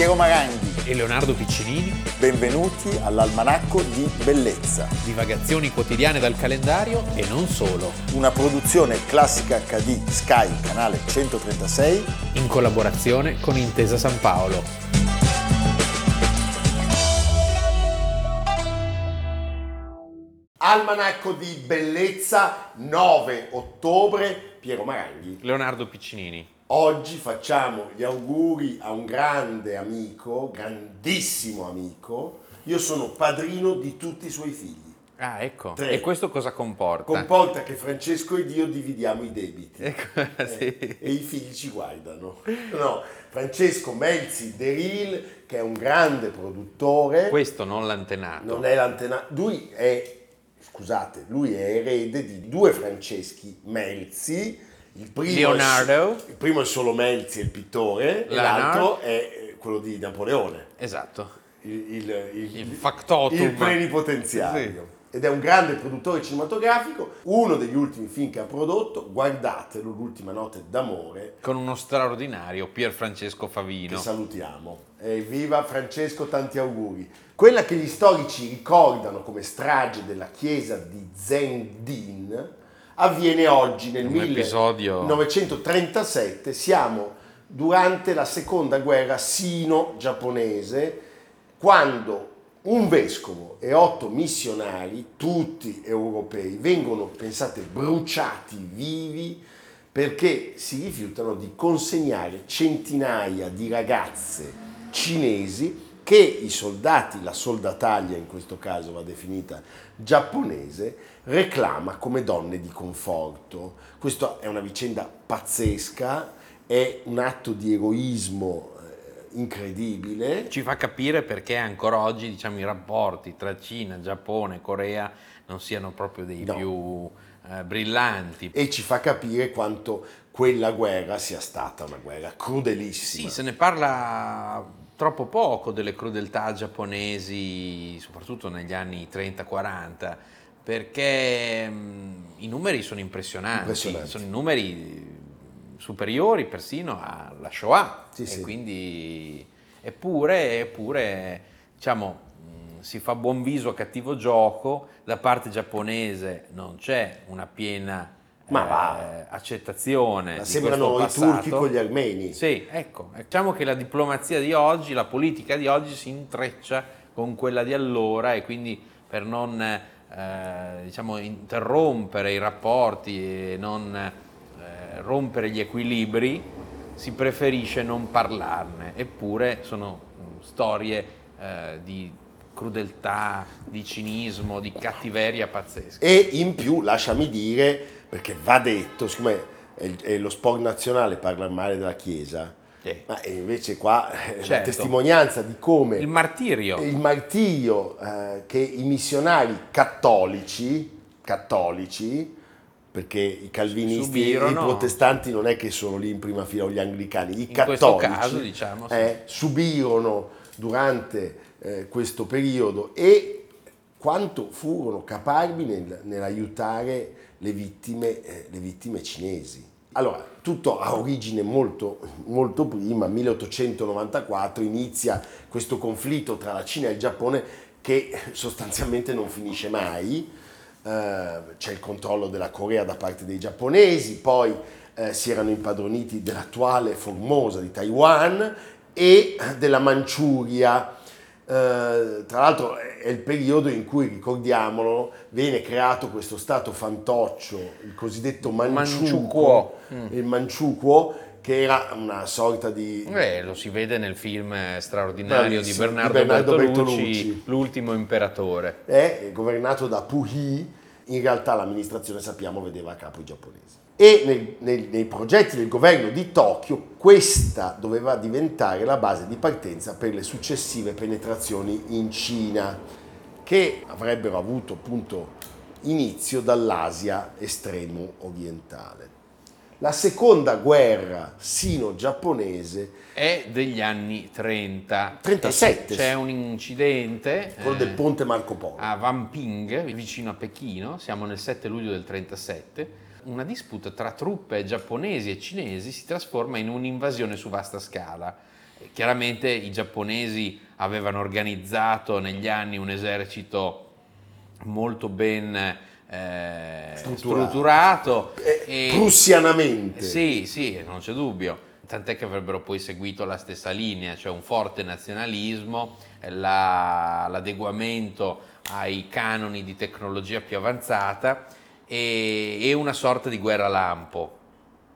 Piero Maranghi. e Leonardo Piccinini, Benvenuti all'Almanacco di Bellezza, divagazioni quotidiane dal calendario e non solo, una produzione classica HD Sky, canale 136. in collaborazione con Intesa San Paolo. Almanacco di bellezza 9 ottobre, Piero Maranghi. Leonardo Piccinini. Oggi facciamo gli auguri a un grande amico, grandissimo amico. Io sono padrino di tutti i suoi figli. Ah, ecco. Tre. E questo cosa comporta? Comporta che Francesco ed io dividiamo i debiti. Ecco, sì. Eh, e i figli ci guardano. No, Francesco Melzi Deril, che è un grande produttore. Questo non l'antenato. non è l'antena. Lui è, scusate, lui è erede di due Franceschi Melzi. Il primo Leonardo. È, il primo è solo Melzi, è il pittore, e Leonardo. l'altro è eh, quello di Napoleone, Esatto. il, il, il- Il factotum. il plenipotenziario. Ed è un grande produttore cinematografico. Uno degli ultimi film che ha prodotto, guardatelo, L'ultima notte d'amore, Con uno straordinario Pier Francesco che Favino. salutiamo. E viva Francesco, tanti auguri. Quella che gli storici ricordano come strage della chiesa di Zendin avviene oggi nel Un episodio- 1937. Siamo durante la seconda guerra sino-giapponese, quando un vescovo e otto missionari, tutti europei, vengono, pensate, bruciati vivi perché si rifiutano di consegnare centinaia di ragazze cinesi che i soldati, la soldataglia in questo caso va definita giapponese, reclama come donne di conforto. Questa è una vicenda pazzesca, è un atto di eroismo eh, incredibile. Ci fa capire perché ancora oggi diciamo, i rapporti tra Cina, Giappone, Corea non siano proprio dei No. più eh, brillanti. e ci fa capire quanto quella guerra sia stata una guerra crudelissima. Sì, se ne parla troppo poco delle crudeltà giapponesi, soprattutto negli anni 30-40, perché mh, i numeri sono impressionanti, Impressionanti. sono i numeri superiori persino alla Shoah Sì, e sì. quindi eppure, eppure diciamo mh, si fa buon viso a cattivo gioco, da parte giapponese non c'è una piena Ma eh, va. accettazione. Ma di sembrano i turchi passato. con gli armeni. Sì, ecco, diciamo che la diplomazia di oggi, la politica di oggi si intreccia con quella di allora e quindi per non eh, diciamo, interrompere i rapporti e non eh, rompere gli equilibri si preferisce non parlarne, eppure sono mm, storie eh, di crudeltà, di cinismo, di cattiveria pazzesca. E in più, lasciami dire, perché va detto, siccome è, è lo sport nazionale parlare male della Chiesa, Sì. ma invece qua è la Certo. testimonianza di come Il martirio. il martirio eh, che i missionari cattolici, cattolici, perché i calvinisti e i protestanti non è che sono lì in prima fila o gli anglicani, i In cattolici caso, diciamo, sì. eh, subirono durante eh, questo periodo e quanto furono caparbi nel- nell'aiutare le vittime, eh, le vittime cinesi. Allora, tutto ha origine molto, molto prima, 1894 inizia questo conflitto tra la Cina e il Giappone che sostanzialmente non finisce mai. Eh, c'è il controllo della Corea da parte dei giapponesi, poi eh, si erano impadroniti dell'attuale Formosa di Taiwan e della Manciuria. Eh, tra l'altro è il periodo in cui, ricordiamolo, viene creato questo stato fantoccio, il cosiddetto Manciukuo, Manciukuo. il Manciukuo, che era una sorta di... Eh, lo si vede nel film eh, straordinario di Bernardo, di Bernardo Bertolucci, Bertolucci. L'ultimo imperatore. è governato da Puyi, in realtà l'amministrazione sappiamo vedeva a capo i giapponesi. E nei, nei- nei progetti del governo di Tokyo questa doveva diventare la base di partenza per le successive penetrazioni in Cina, che avrebbero avuto appunto inizio dall'Asia estremo orientale. La seconda guerra sino-giapponese È degli anni 30. 37, C'è un incidente quello eh, del ponte Marco Polo. a Wanping, vicino a Pechino, siamo nel 7 luglio del 37. Una disputa tra truppe giapponesi e cinesi si trasforma in un'invasione su vasta scala. Chiaramente i giapponesi avevano organizzato negli anni un esercito molto ben eh, Strutturato. strutturato. Eh, prussianamente. Sì, sì, non c'è dubbio. Tant'è che avrebbero poi seguito la stessa linea, cioè un forte nazionalismo, la- l'adeguamento ai canoni di tecnologia più avanzata e, e una sorta di guerra lampo,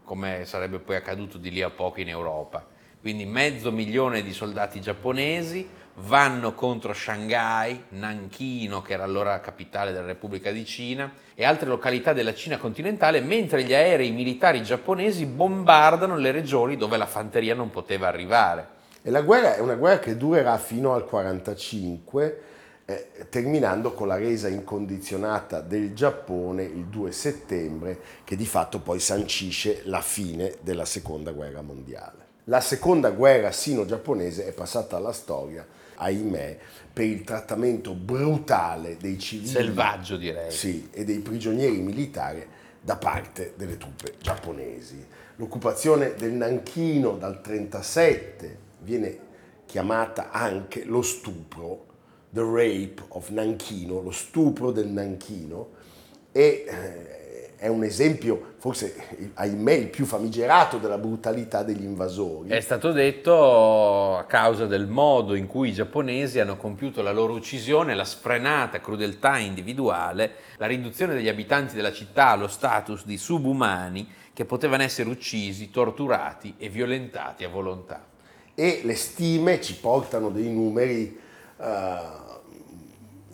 come sarebbe poi accaduto di lì a poco in Europa. Quindi mezzo milione di soldati giapponesi vanno contro Shanghai, Nanchino, che era allora capitale della Repubblica di Cina, e altre località della Cina continentale, mentre gli aerei militari giapponesi bombardano le regioni dove la fanteria non poteva arrivare. E la guerra è una guerra che durerà fino al 45, eh, terminando con la resa incondizionata del Giappone il 2 settembre, che di fatto poi sancisce la fine della seconda guerra mondiale. La seconda guerra sino-giapponese è passata alla storia, ahimè, per il trattamento brutale dei civili Selvaggio direi. sì, e dei prigionieri militari da parte delle truppe giapponesi. L'occupazione del Nanchino dal 1937 viene chiamata anche lo stupro, the rape of Nanchino, lo stupro del Nanchino, e eh, è un esempio, forse ahimè, il più famigerato della brutalità degli invasori. È stato detto a causa del modo in cui i giapponesi hanno compiuto la loro uccisione, la sfrenata crudeltà individuale, la riduzione degli abitanti della città allo status di subumani che potevano essere uccisi, torturati e violentati a volontà. e le stime ci portano dei numeri eh,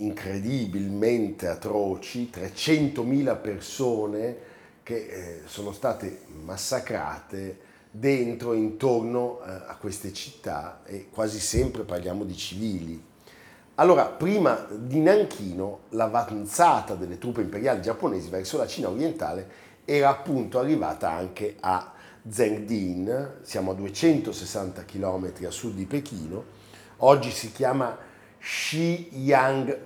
incredibilmente atroci, 300.000 persone che eh, sono state massacrate dentro e intorno eh, a queste città e quasi sempre parliamo di civili. Allora, prima di Nanchino, l'avanzata delle truppe imperiali giapponesi verso la Cina orientale era appunto arrivata anche a Zhengdin, siamo a 260 km a sud di Pechino, oggi si chiama Xiyangzhuang.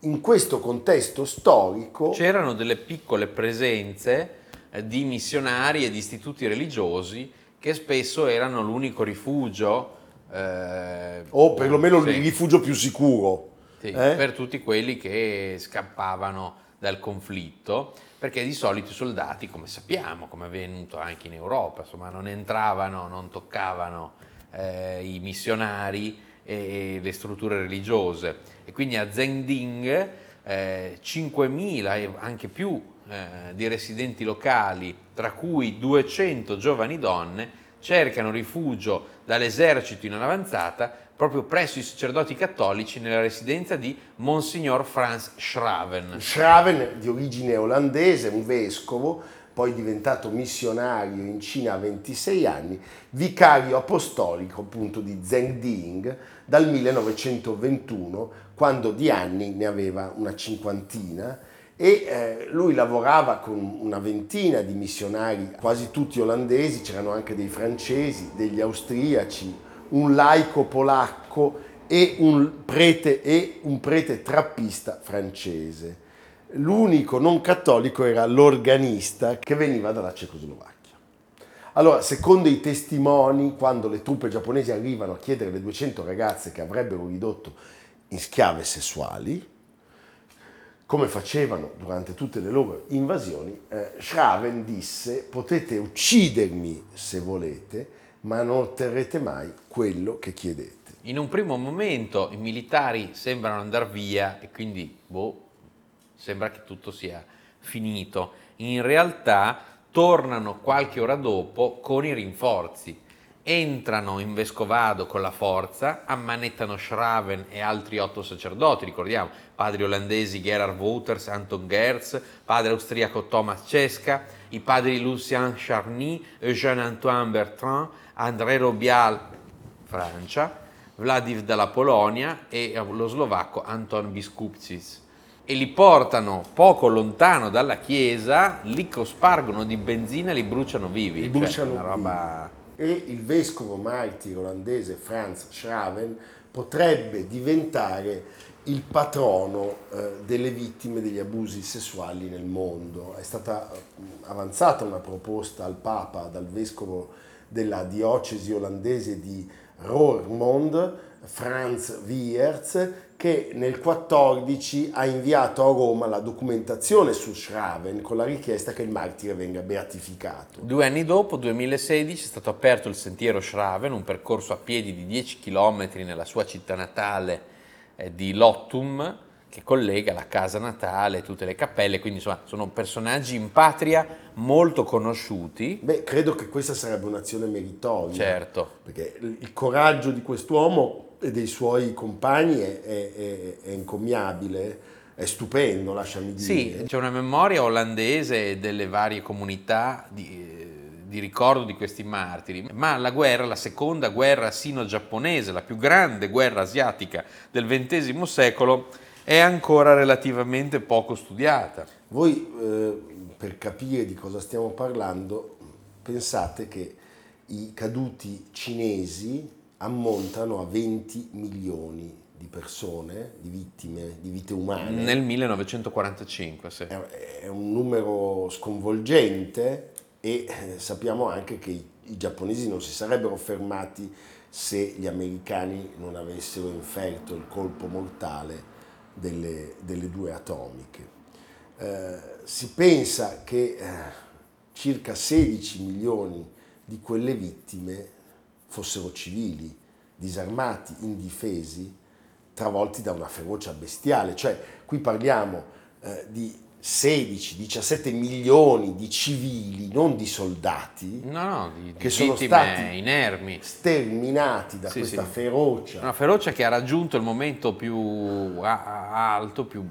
In questo contesto storico C'erano delle piccole presenze eh, di missionari e di istituti religiosi che spesso erano l'unico rifugio eh, o perlomeno sì, il rifugio più sicuro. sì, eh? per tutti quelli che scappavano dal conflitto, perché di solito i soldati, come sappiamo, come è avvenuto anche in Europa, insomma, non entravano, non toccavano eh, i missionari e le strutture religiose. E quindi a Zhengding eh, 5.000 e anche più eh, di residenti locali, tra cui 200 giovani donne, cercano rifugio dall'esercito in avanzata proprio presso i sacerdoti cattolici nella residenza di Monsignor Franz Schraven. Schraven, di origine olandese, un vescovo, poi diventato missionario in Cina a 26 anni, vicario apostolico appunto di Zhengding dal 1921, quando di anni ne aveva una cinquantina e eh, lui lavorava con una ventina di missionari, quasi tutti olandesi, c'erano anche dei francesi, degli austriaci, un laico polacco e un prete, e un prete trappista francese. L'unico non cattolico era l'organista che veniva dalla Cecoslovacchia. Allora, secondo i testimoni, quando le truppe giapponesi arrivano a chiedere le 200 ragazze che avrebbero ridotto in schiave sessuali, come facevano durante tutte le loro invasioni, eh, Schraven disse potete uccidermi se volete, ma non otterrete mai quello che chiedete. In un primo momento i militari sembrano andare via e quindi boh, sembra che tutto sia finito. In realtà tornano qualche ora dopo con i rinforzi. Entrano in Vescovado con la forza, ammanettano Schraven e altri otto sacerdoti, ricordiamo, padri olandesi Gerhard Wouters, Anton Gerz, padre austriaco Thomas Cesca, i padri Lucien Charny, Eugène-Antoine Bertrand, André Robial, Francia, Vladiv dalla Polonia e lo slovacco Anton Biskupcis e li portano poco lontano dalla chiesa, li cospargono di benzina e li bruciano vivi. Li Cioè, bruciano roba... E il vescovo martire olandese Franz Schraven potrebbe diventare il patrono eh, delle vittime degli abusi sessuali nel mondo. È stata eh, avanzata una proposta al Papa dal vescovo della diocesi olandese di Roermond, Franz Wiertz, che nel 14 ha inviato a Roma la documentazione su Schraven con la richiesta che il martire venga beatificato. Due anni dopo, 2016, è stato aperto il sentiero Schraven, un percorso a piedi di 10 km nella sua città natale eh, di Lottum, che collega la casa natale, tutte le cappelle, quindi insomma sono personaggi in patria molto conosciuti. Beh, credo che questa sarebbe un'azione meritoria. Certo. Perché il coraggio di quest'uomo e dei suoi compagni è, è, è incommiabile, è stupendo, lasciami dire. Sì, c'è una memoria olandese delle varie comunità di, di ricordo di questi martiri, ma la guerra, la seconda guerra sino-giapponese, la più grande guerra asiatica del XX secolo, è ancora relativamente poco studiata. Voi, eh, per capire di cosa stiamo parlando, pensate che i caduti cinesi ammontano a 20 milioni di persone, di vittime, di vite umane. Nel 1945, sì. È, è un numero sconvolgente e eh, sappiamo anche che i, i giapponesi non si sarebbero fermati se gli americani non avessero inferto il colpo mortale delle, delle due atomiche. Eh, si pensa che eh, circa 16 milioni di quelle vittime fossero civili, disarmati, indifesi, travolti da una ferocia bestiale. Cioè, qui parliamo eh, di 16-17 milioni di civili, non di soldati, no, no, di, di che sono stati inermi. sterminati da sì, questa sì. ferocia. Una ferocia che ha raggiunto il momento più alto, più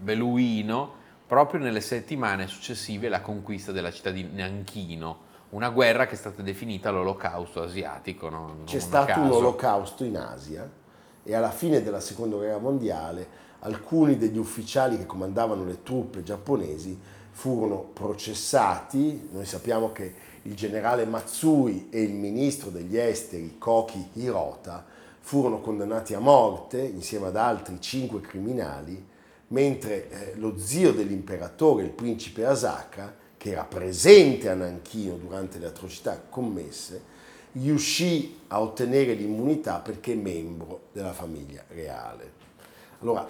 beluino, proprio nelle settimane successive alla conquista della città di Nanchino, una guerra che è stata definita l'olocausto asiatico. No? C'è stato un olocausto in Asia e alla fine della seconda guerra mondiale alcuni degli ufficiali che comandavano le truppe giapponesi furono processati. Noi sappiamo che il generale Matsui e il ministro degli esteri Koki Hirota furono condannati a morte insieme ad altri cinque criminali, mentre eh, lo zio dell'imperatore, il principe Asaka, che era presente a Nanchino durante le atrocità commesse, riuscì a ottenere l'immunità perché membro della famiglia reale. Allora,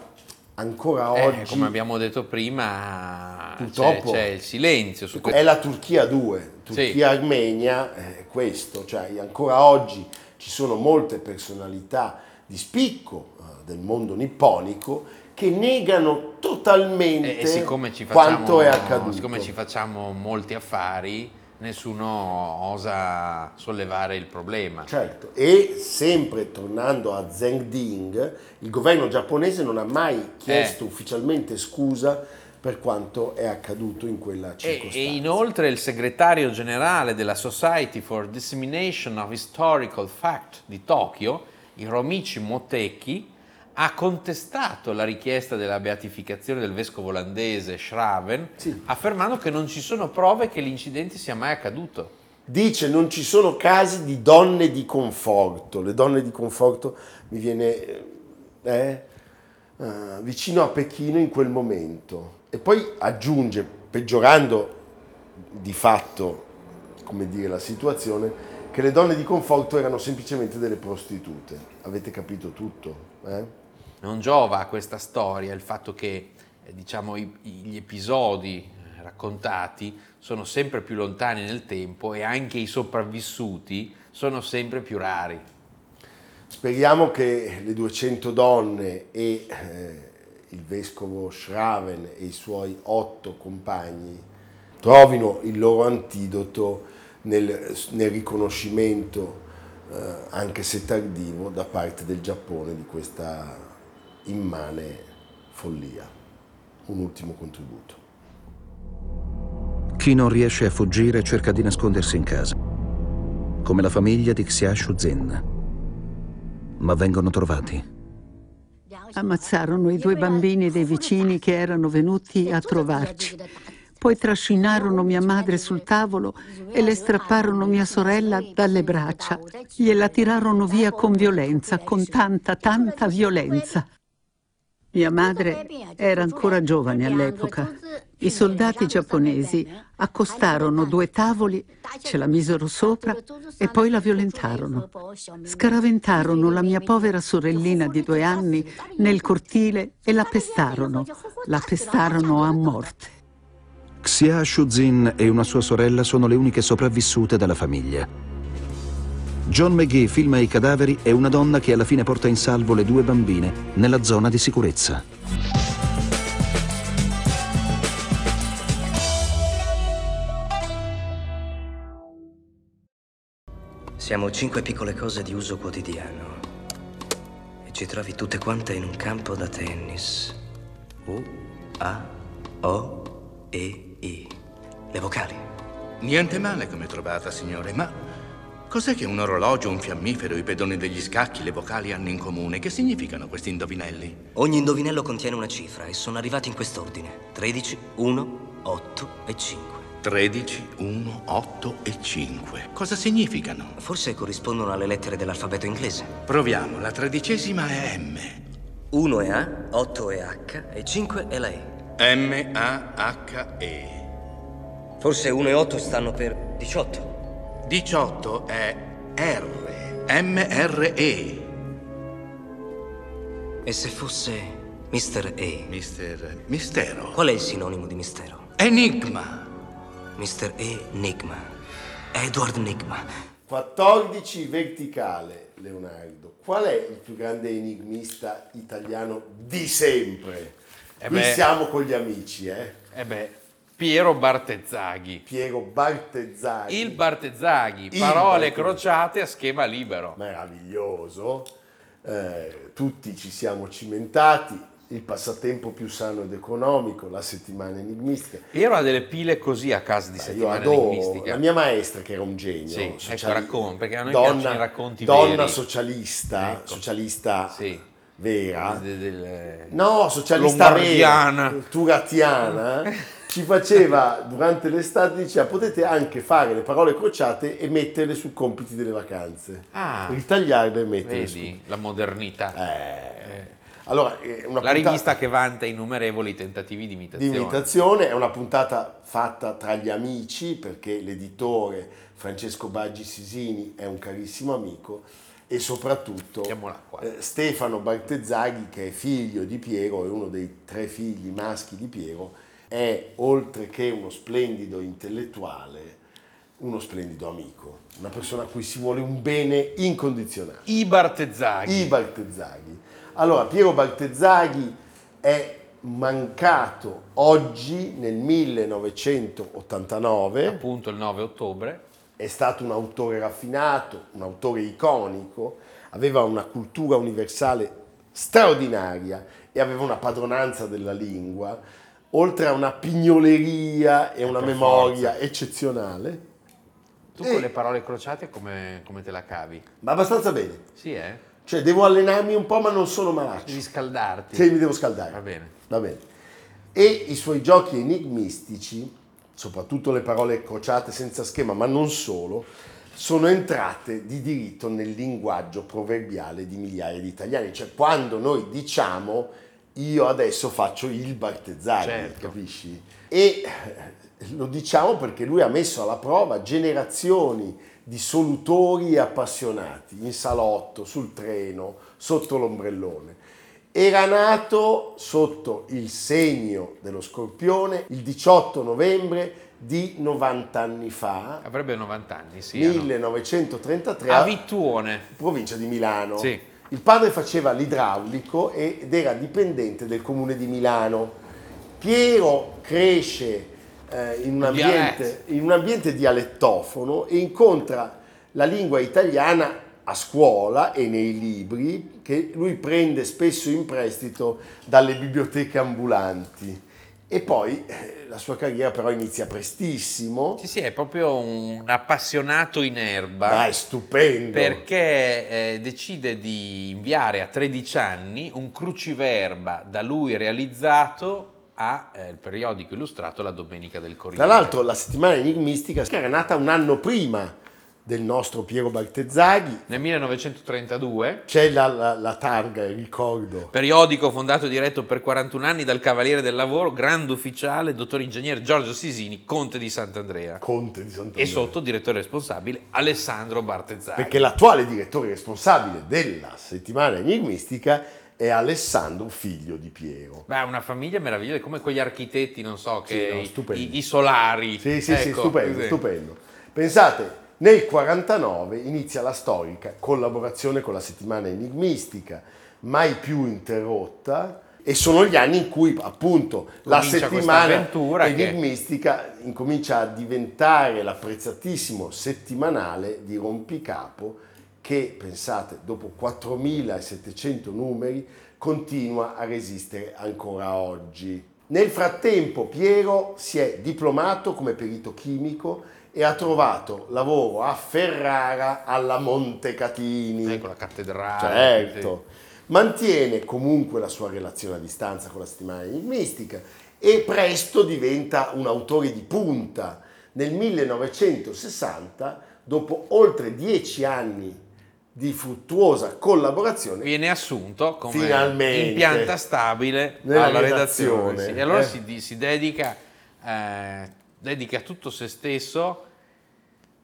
ancora Eh, oggi... come abbiamo detto prima, c'è, Purtroppo- c'è il silenzio su è questo. la Turchia 2, Turchia-Armenia è questo, cioè ancora oggi ci sono molte personalità di spicco eh, del mondo nipponico che negano totalmente E, e quanto è accaduto. siccome ci facciamo molti affari, nessuno osa sollevare il problema. Certo, e sempre tornando a Zhengding, il governo giapponese non ha mai chiesto Eh. ufficialmente scusa per quanto è accaduto in quella E, circostanza. e inoltre il segretario generale della Society for Dissemination of Historical Fact di Tokyo, Hiromichi Moteki, ha contestato la richiesta della beatificazione del vescovo olandese Schraven, Sì. affermando che non ci sono prove che l'incidente sia mai accaduto. Dice non ci sono casi di donne di conforto, le donne di conforto mi viene eh, eh, vicino a Pechino in quel momento. E poi aggiunge, peggiorando di fatto come dire, la situazione, che le donne di conforto erano semplicemente delle prostitute. Avete capito tutto? eh? Non giova a questa storia il fatto che eh, diciamo, i- gli episodi eh, raccontati sono sempre più lontani nel tempo e anche i sopravvissuti sono sempre più rari. Speriamo che le 200 donne e eh, il vescovo Schraven e i suoi otto compagni trovino il loro antidoto nel, nel riconoscimento, eh, anche se tardivo, da parte del Giappone di questa immane follia. Un ultimo contributo. Chi non riesce a fuggire cerca di nascondersi in casa, come la famiglia di Xiashu Zen. Ma vengono trovati. Ammazzarono i due bambini dei vicini che erano venuti a trovarci. Poi trascinarono mia madre sul tavolo e le strapparono mia sorella dalle braccia. Gliela tirarono via con violenza, con tanta, tanta violenza. Mia madre era ancora giovane all'epoca. I soldati giapponesi accostarono due tavoli, ce la misero sopra e poi la violentarono. Scaraventarono la mia povera sorellina di due anni nel cortile e la pestarono. La pestarono a morte. Xia Shuzin e una sua sorella sono le uniche sopravvissute dalla famiglia. John McGee filma i cadaveri e una donna che alla fine porta in salvo le due bambine nella zona di sicurezza. Siamo cinque piccole cose di uso quotidiano. E ci trovi tutte quante in un campo da tennis. U, A, O, E, I. Le vocali. Niente male come trovata, signore, ma cos'è che un orologio, un fiammifero, i pedoni degli scacchi, le vocali hanno in comune? Che significano questi indovinelli? Ogni indovinello contiene una cifra e sono arrivati in quest'ordine. 13, 1, 8 e 5. 13, 1, 8 e 5. Cosa significano? Forse corrispondono alle lettere dell'alfabeto inglese. Proviamo, la tredicesima è M. 1 è A, 8 è H e 5 è la E. M-A-H-E. Forse 1 e 8 stanno per 18. 18 è R. M-R-E. E se fosse Mr. E? Mister... Mistero. Qual è il sinonimo di mistero? Enigma. Mr. E. Nigma. Edward Nigma. 14 verticale, Leonardo. Qual è il più grande enigmista italiano di sempre? Eh Qui beh. siamo con gli amici, eh? Eh beh, Piero Bartezzaghi. Piero Bartezzaghi. Il Bartezzaghi, Il parole Bartezzaghi. crociate a schema libero. meraviglioso. Eh, tutti ci siamo cimentati. Il passatempo più sano ed economico, la settimana enigmistica. Piero ha delle pile così a casa di Io settimana adoro enigmistica. la mia maestra che era un genio. Sì, sociali- ecco, racconta, perché a noi i racconti donna veri. socialista, Ecco. socialista Sì. Vera. De- del- No, socialista vera, turatiana, ci faceva durante l'estate, diceva potete anche fare le parole crociate e metterle su compiti delle vacanze. Ah. Ritagliarle e metterle su. Vedi, la modernità. Eh, Allora, è una La puntata rivista che vanta innumerevoli tentativi di di imitazione. imitazione, è una puntata fatta tra gli amici perché l'editore Francesco Baggi Sisini è un carissimo amico e soprattutto eh, Stefano Bartezzaghi che è figlio di Piero, è uno dei tre figli maschi di Piero, è oltre che uno splendido intellettuale, uno splendido amico, una persona a cui si vuole un bene incondizionato. I Bartezzaghi. I Bartezzaghi. Allora, Piero Bartezzaghi è mancato oggi nel 1989, appunto il 9 ottobre. È stato un autore raffinato, un autore iconico, aveva una cultura universale straordinaria e aveva una padronanza della lingua, oltre a una pignoleria e una per memoria eccezionale, Tu Eh. con le parole crociate come, come te la cavi? ma abbastanza bene. Sì, eh? Cioè, devo allenarmi un po', ma non sono malaccio. Devi scaldarti. Sì, mi devo scaldare. Va bene. Va bene. E i suoi giochi enigmistici, soprattutto le parole crociate senza schema, ma non solo, sono entrate di diritto nel linguaggio proverbiale di migliaia di italiani. Cioè, quando noi diciamo io adesso faccio il Bartezzaghi, Certo. capisci? E eh, lo diciamo perché lui ha messo alla prova generazioni di solutori e appassionati in salotto, sul treno, sotto l'ombrellone. Era nato sotto il segno dello scorpione il 18 novembre di 90 anni fa, Avrebbe 90 anni, sì. ah, no? 1933, A a Vittuone. provincia di Milano. Sì. Il padre faceva l'idraulico ed era dipendente del comune di Milano. Piero cresce eh, in, un ambiente, in un ambiente dialettofono e incontra la lingua italiana a scuola e nei libri che lui prende spesso in prestito dalle biblioteche ambulanti. E poi eh, la sua carriera però inizia prestissimo. Sì, sì, è proprio un appassionato in erba. Dai, stupendo. Perché eh, decide di inviare a 13 anni un cruciverba da lui realizzato al periodico illustrato La Domenica del Corriere. Tra l'altro la settimana enigmistica era nata un anno prima del nostro Piero Bartezzaghi. Nel 1932, C'è la, la- la targa, il ricordo. periodico fondato e diretto per 41 anni dal Cavaliere del Lavoro, grande ufficiale, dottor ingegnere Giorgio Sisini, conte di Sant'Andrea. Conte di Sant'Andrea. E sotto direttore responsabile Alessandro Bartezzaghi. Perché l'attuale direttore responsabile della settimana enigmistica è Alessandro, figlio di Piero. Beh, una famiglia meravigliosa, come quegli architetti, non so, che Sì, no, i- i, solari. Sì, sì, sì, Ecco, stupendo, così. stupendo. Pensate, nel 49 inizia la storica collaborazione con la settimana enigmistica, mai più interrotta, e sono gli anni in cui appunto la Comincia questa settimana avventura che- enigmistica incomincia a diventare l'apprezzatissimo settimanale di rompicapo che, pensate, dopo 4700 numeri continua a resistere ancora oggi. Nel frattempo Piero si è diplomato come perito chimico e ha trovato lavoro a Ferrara alla Montecatini. Ecco la cattedrale. Certo. Mantiene comunque la sua relazione a distanza con la settimana enigmistica e presto diventa un autore di punta. Nel 1960, dopo oltre dieci anni di fruttuosa collaborazione, Viene assunto come Finalmente. in pianta stabile alla redazione. redazione, sì. E allora eh. si, si dedica, eh, dedica tutto se stesso.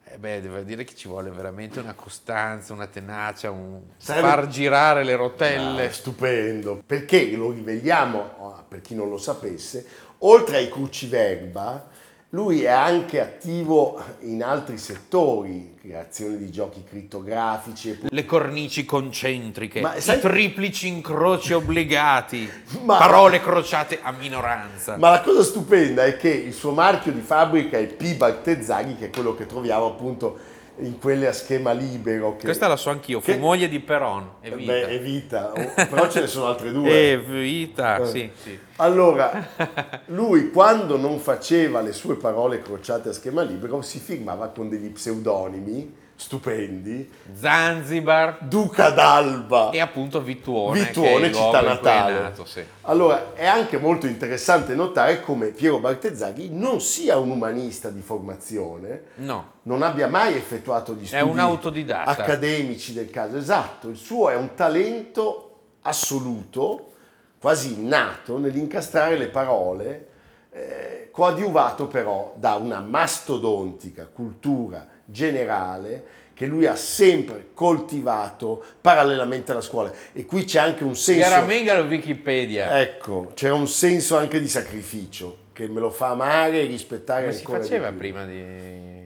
Eh beh, devo dire che ci vuole veramente una costanza, una tenacia, un Sarebbe- far girare le rotelle. Ah, stupendo, perché lo riveliamo oh, per chi non lo sapesse, oltre ai cruciverba, lui è anche attivo in altri settori, creazione di giochi crittografici Le cornici concentriche, Ma i sai- triplici incroci obbligati, Ma- parole crociate a minoranza. Ma la cosa stupenda è che il suo marchio di fabbrica è P. Bartezzaghi, che è quello che troviamo appunto in quelle a schema libero. Che, Questa la so anch'io, fu che- moglie di Peron, è vita. Beh, è vita, Oh, però ce ne sono altre due. È vita, Eh. sì, sì. Allora, lui quando non faceva le sue parole crociate a schema libero si firmava con degli pseudonimi stupendi, Zanzibar Duca d'Alba. e appunto Vittuone, Vittuone, è città è natale. nato, sì. Allora, è anche molto interessante notare come Piero Bartezzaghi non sia un umanista di formazione, No, non abbia mai effettuato gli studi un autodidatta. accademici del caso. Esatto, il suo è un talento assoluto, quasi innato, nell'incastrare le parole, eh, coadiuvato però da una mastodontica cultura generale che lui ha sempre coltivato parallelamente alla scuola. E qui c'è anche un senso... Garamengalo Wikipedia. Ecco, c'era un senso anche di sacrificio che me lo fa amare e rispettare Come si ancora di faceva prima di,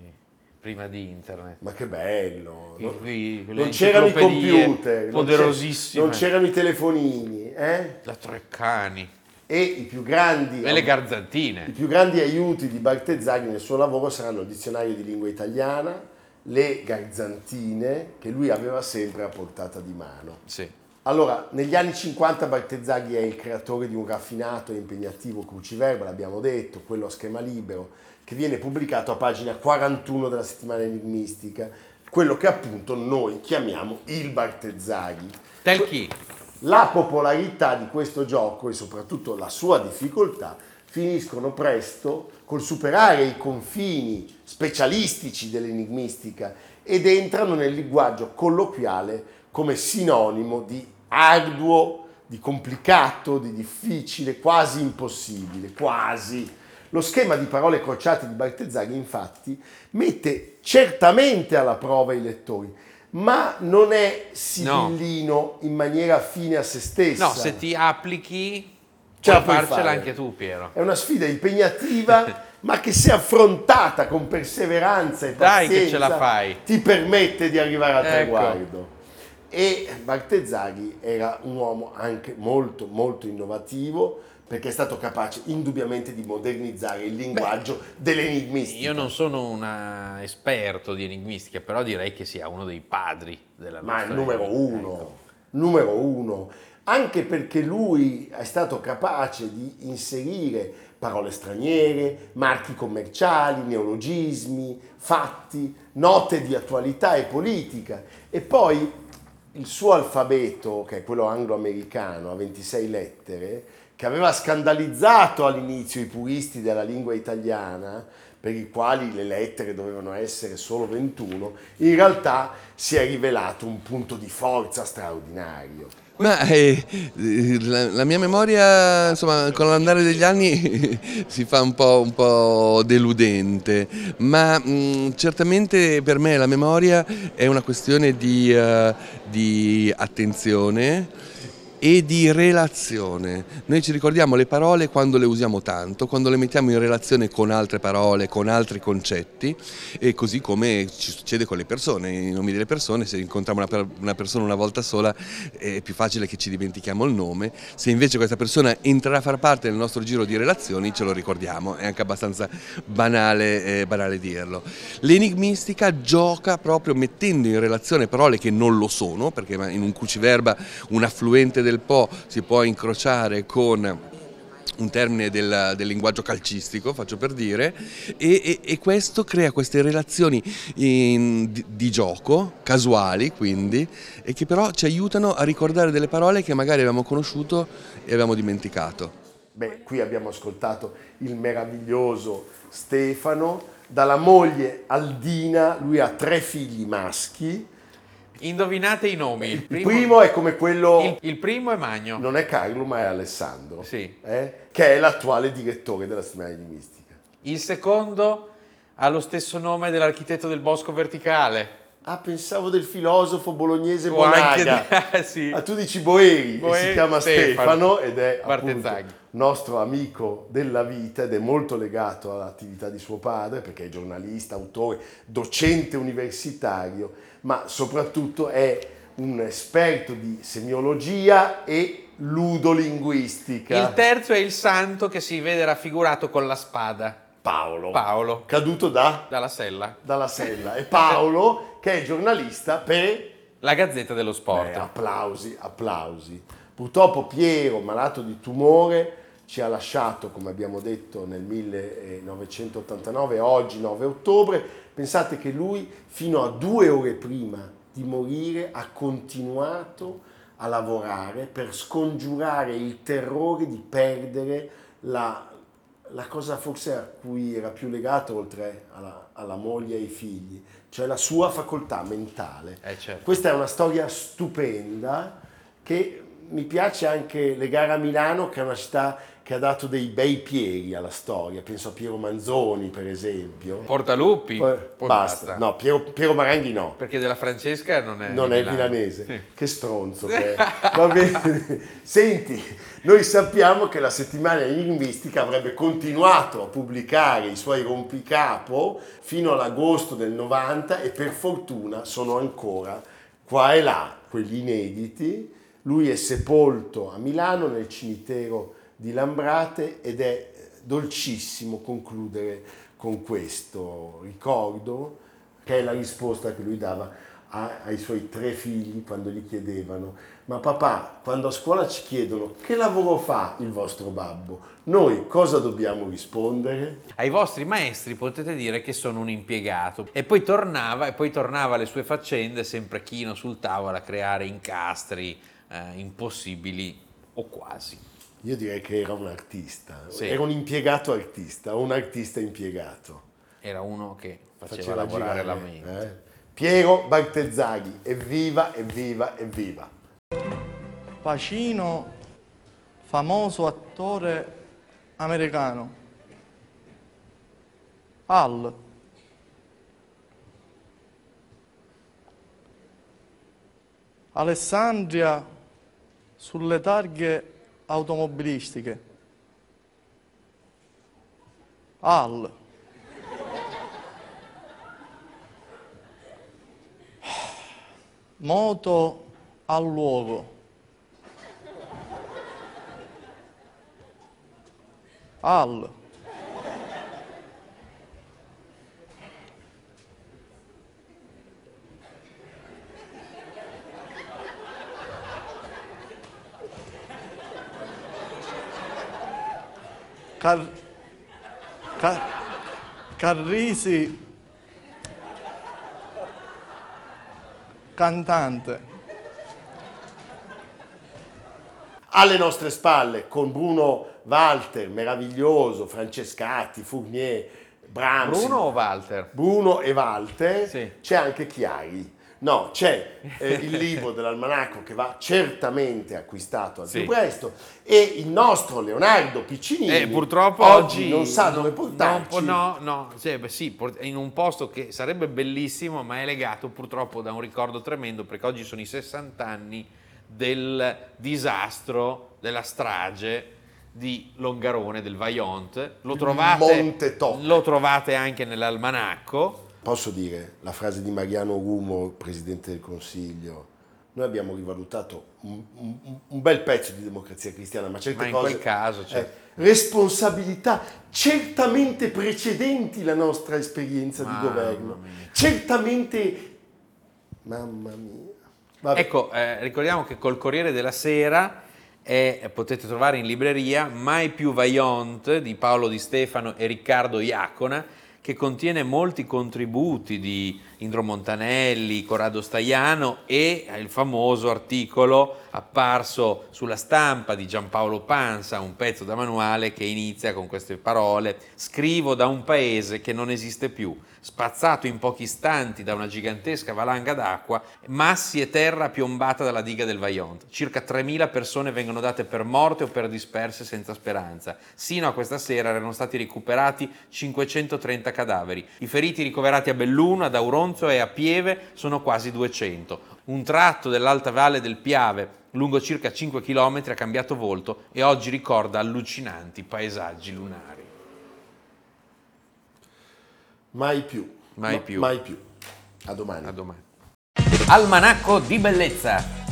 prima di internet? Ma che bello! Non, i- le non c'erano i computer, poderosissime. non c'erano i telefonini, eh? La Treccani E i più grandi e le I garzantine. più grandi aiuti di Bartezzaghi nel suo lavoro saranno il dizionario di lingua italiana, le garzantine che lui aveva sempre a portata di mano. Sì. Allora, negli anni 50 Bartezzaghi è il creatore di un raffinato e impegnativo cruciverba, l'abbiamo detto, quello a schema libero, che viene pubblicato a pagina 41 della settimana enigmistica, quello che appunto noi chiamiamo il Bartezzaghi. Tel chi? La popolarità di questo gioco e soprattutto la sua difficoltà finiscono presto col superare i confini specialistici dell'enigmistica ed entrano nel linguaggio colloquiale come sinonimo di arduo, di complicato, di difficile, quasi impossibile, quasi. Lo schema di parole crociate di Bartezzaghi infatti mette certamente alla prova i lettori, ma non è sibillino in maniera fine a se stessa. No, se ti applichi la puoi farcela fare. anche tu, Piero. È una sfida impegnativa, ma che se affrontata con perseveranza e Dai che ce la fai. ti permette di arrivare al Ecco. traguardo. E Bartezzaghi era un uomo anche molto molto innovativo perché è stato capace indubbiamente di modernizzare il linguaggio dell'enigmistica. Io non sono un esperto di enigmistica, però direi che sia uno dei padri della ma nostra il numero uno, Ecco. numero uno, anche perché lui è stato capace di inserire parole straniere, marchi commerciali, neologismi, fatti, note di attualità e politica e poi il suo alfabeto, che è quello anglo-americano, a 26 lettere, che aveva scandalizzato all'inizio i puristi della lingua italiana, per i quali le lettere dovevano essere solo 21, in realtà si è rivelato un punto di forza straordinario. Ma eh, la, la, mia memoria, insomma, con l'andare degli anni si fa un po', un po deludente, ma mh, certamente per me la memoria è una questione di, uh, di attenzione e di relazione. Noi ci ricordiamo le parole quando le usiamo tanto, quando le mettiamo in relazione con altre parole, con altri concetti e così come ci succede con le persone, i nomi delle persone, se incontriamo una, persona una volta sola è più facile che ci dimentichiamo il nome, se invece questa persona entrerà a far parte del nostro giro di relazioni ce lo ricordiamo, è anche abbastanza banale, eh, banale dirlo. L'enigmistica gioca proprio mettendo in relazione parole che non lo sono, perché in un cruciverba un affluente del del Po si può incrociare con un termine del, del, linguaggio calcistico, faccio per dire, e, e, e questo crea queste relazioni in, di, di, gioco, casuali quindi, e che però ci aiutano a ricordare delle parole che magari avevamo conosciuto e avevamo dimenticato. Beh, qui abbiamo ascoltato il meraviglioso Stefano, dalla moglie Aldina, lui ha tre figli maschi, Indovinate i nomi. Il primo, il primo è come quello... Il, il, primo è Magno. Non è Carlo, ma è Alessandro. Sì. Eh? Che è l'attuale direttore della settimana di mistica. Il secondo ha lo stesso nome dell'architetto del bosco verticale. Ah, pensavo del filosofo bolognese o Bonaga. Anche, sì. ah, tu dici Boeri, Boeri si chiama Stefano, Stefano ed è appunto, nostro amico della vita ed è molto legato all'attività di suo padre perché è giornalista, autore, docente universitario ma soprattutto è un esperto di semiologia e ludolinguistica. Il terzo è il santo che si vede raffigurato con la spada. Paolo. Paolo. Caduto da? Dalla sella. Dalla sella. E Paolo che è giornalista per? La Gazzetta dello Sport. Beh, applausi, applausi. Purtroppo Piero, malato di tumore, ci ha lasciato, come abbiamo detto, nel 1989, oggi 9 ottobre. Pensate che lui, fino a due ore prima di morire, ha continuato a lavorare per scongiurare il terrore di perdere la, la cosa forse a cui era più legato, oltre alla, alla moglie e ai figli, cioè la sua facoltà mentale. Eh certo. Questa è una storia stupenda che mi piace anche legare a Milano, che è una città che ha dato dei bei piedi alla storia, penso a Piero Manzoni per esempio. Portaluppi? Poi, poi basta. basta. No, Piero, Piero, Maranghi no. Perché della Francesca non è Non è milanese. Sì. Che stronzo che. Va bene. Senti, noi sappiamo che la settimana linguistica avrebbe continuato a pubblicare i suoi rompicapo fino all'agosto del 90 e per fortuna sono ancora qua e là quelli inediti. Lui è sepolto a Milano nel cimitero di Lambrate ed è dolcissimo concludere con questo ricordo che è la risposta che lui dava ai suoi tre figli quando gli chiedevano ma papà quando a scuola ci chiedono che lavoro fa il vostro babbo noi cosa dobbiamo rispondere? Ai vostri maestri potete dire che sono un impiegato e poi tornava e poi tornava alle sue faccende sempre chino sul tavolo a creare incastri eh, impossibili o quasi. Io direi che era un artista, sì. era un impiegato artista, un artista impiegato. Era uno che faceva, faceva lavorare girare, la mente. Eh? Piero Bartezzaghi, evviva, evviva, evviva. Pacino, famoso attore americano. Al. Alessandria sulle targhe automobilistiche. AL. Moto al luogo. AL. Car, Car, Carrisi, cantante. Alle nostre spalle, con Bruno Walter, meraviglioso, Francescatti, Fournier, Brahms. Bruno o Walter? Bruno e Walter, Sì. c'è anche Chiari. No, c'è eh, il libro dell'almanacco che va certamente acquistato al Sì. più presto e il nostro Leonardo Piccinini Eh, purtroppo oggi oggi non sa no- dove portarci. No, no, cioè, beh, sì, in un posto che sarebbe bellissimo, ma è legato purtroppo da un ricordo tremendo, perché oggi sono i 60 anni del disastro, della strage di Longarone, del Vajont. Lo trovate, lo trovate anche nell'almanacco. Posso dire la frase di Mariano Rumo, Presidente del Consiglio? Noi abbiamo rivalutato un, un- un bel pezzo di democrazia cristiana, ma certe Ma in cose... quel caso, cioè- eh, responsabilità certamente precedenti la nostra esperienza Mamma di governo. mia. Certamente... Mamma mia. Vabbè. Ecco, eh, ricordiamo che col Corriere della Sera è- potete trovare in libreria Mai più Vaillant di Paolo Di Stefano e Riccardo Iacona, che contiene molti contributi di Indro Montanelli, Corrado Staiano e il famoso articolo apparso sulla stampa di Giampaolo Pansa, un pezzo da manuale che inizia con queste parole: Scrivo da un paese che non esiste più, spazzato in pochi istanti da una gigantesca valanga d'acqua, massi e terra piombata dalla diga del Vaillant. Circa 3.000 persone vengono date per morte o per disperse senza speranza. Sino a questa sera erano stati recuperati 530 cadaveri. I feriti ricoverati a Belluno, ad Auronzo e a Pieve sono quasi 200. Un tratto dell'alta valle del Piave, lungo circa 5 km, ha cambiato volto e oggi ricorda allucinanti paesaggi lunari. Mai più. Mai Ma- più. Mai più. A domani. A domani. Almanacco di bellezza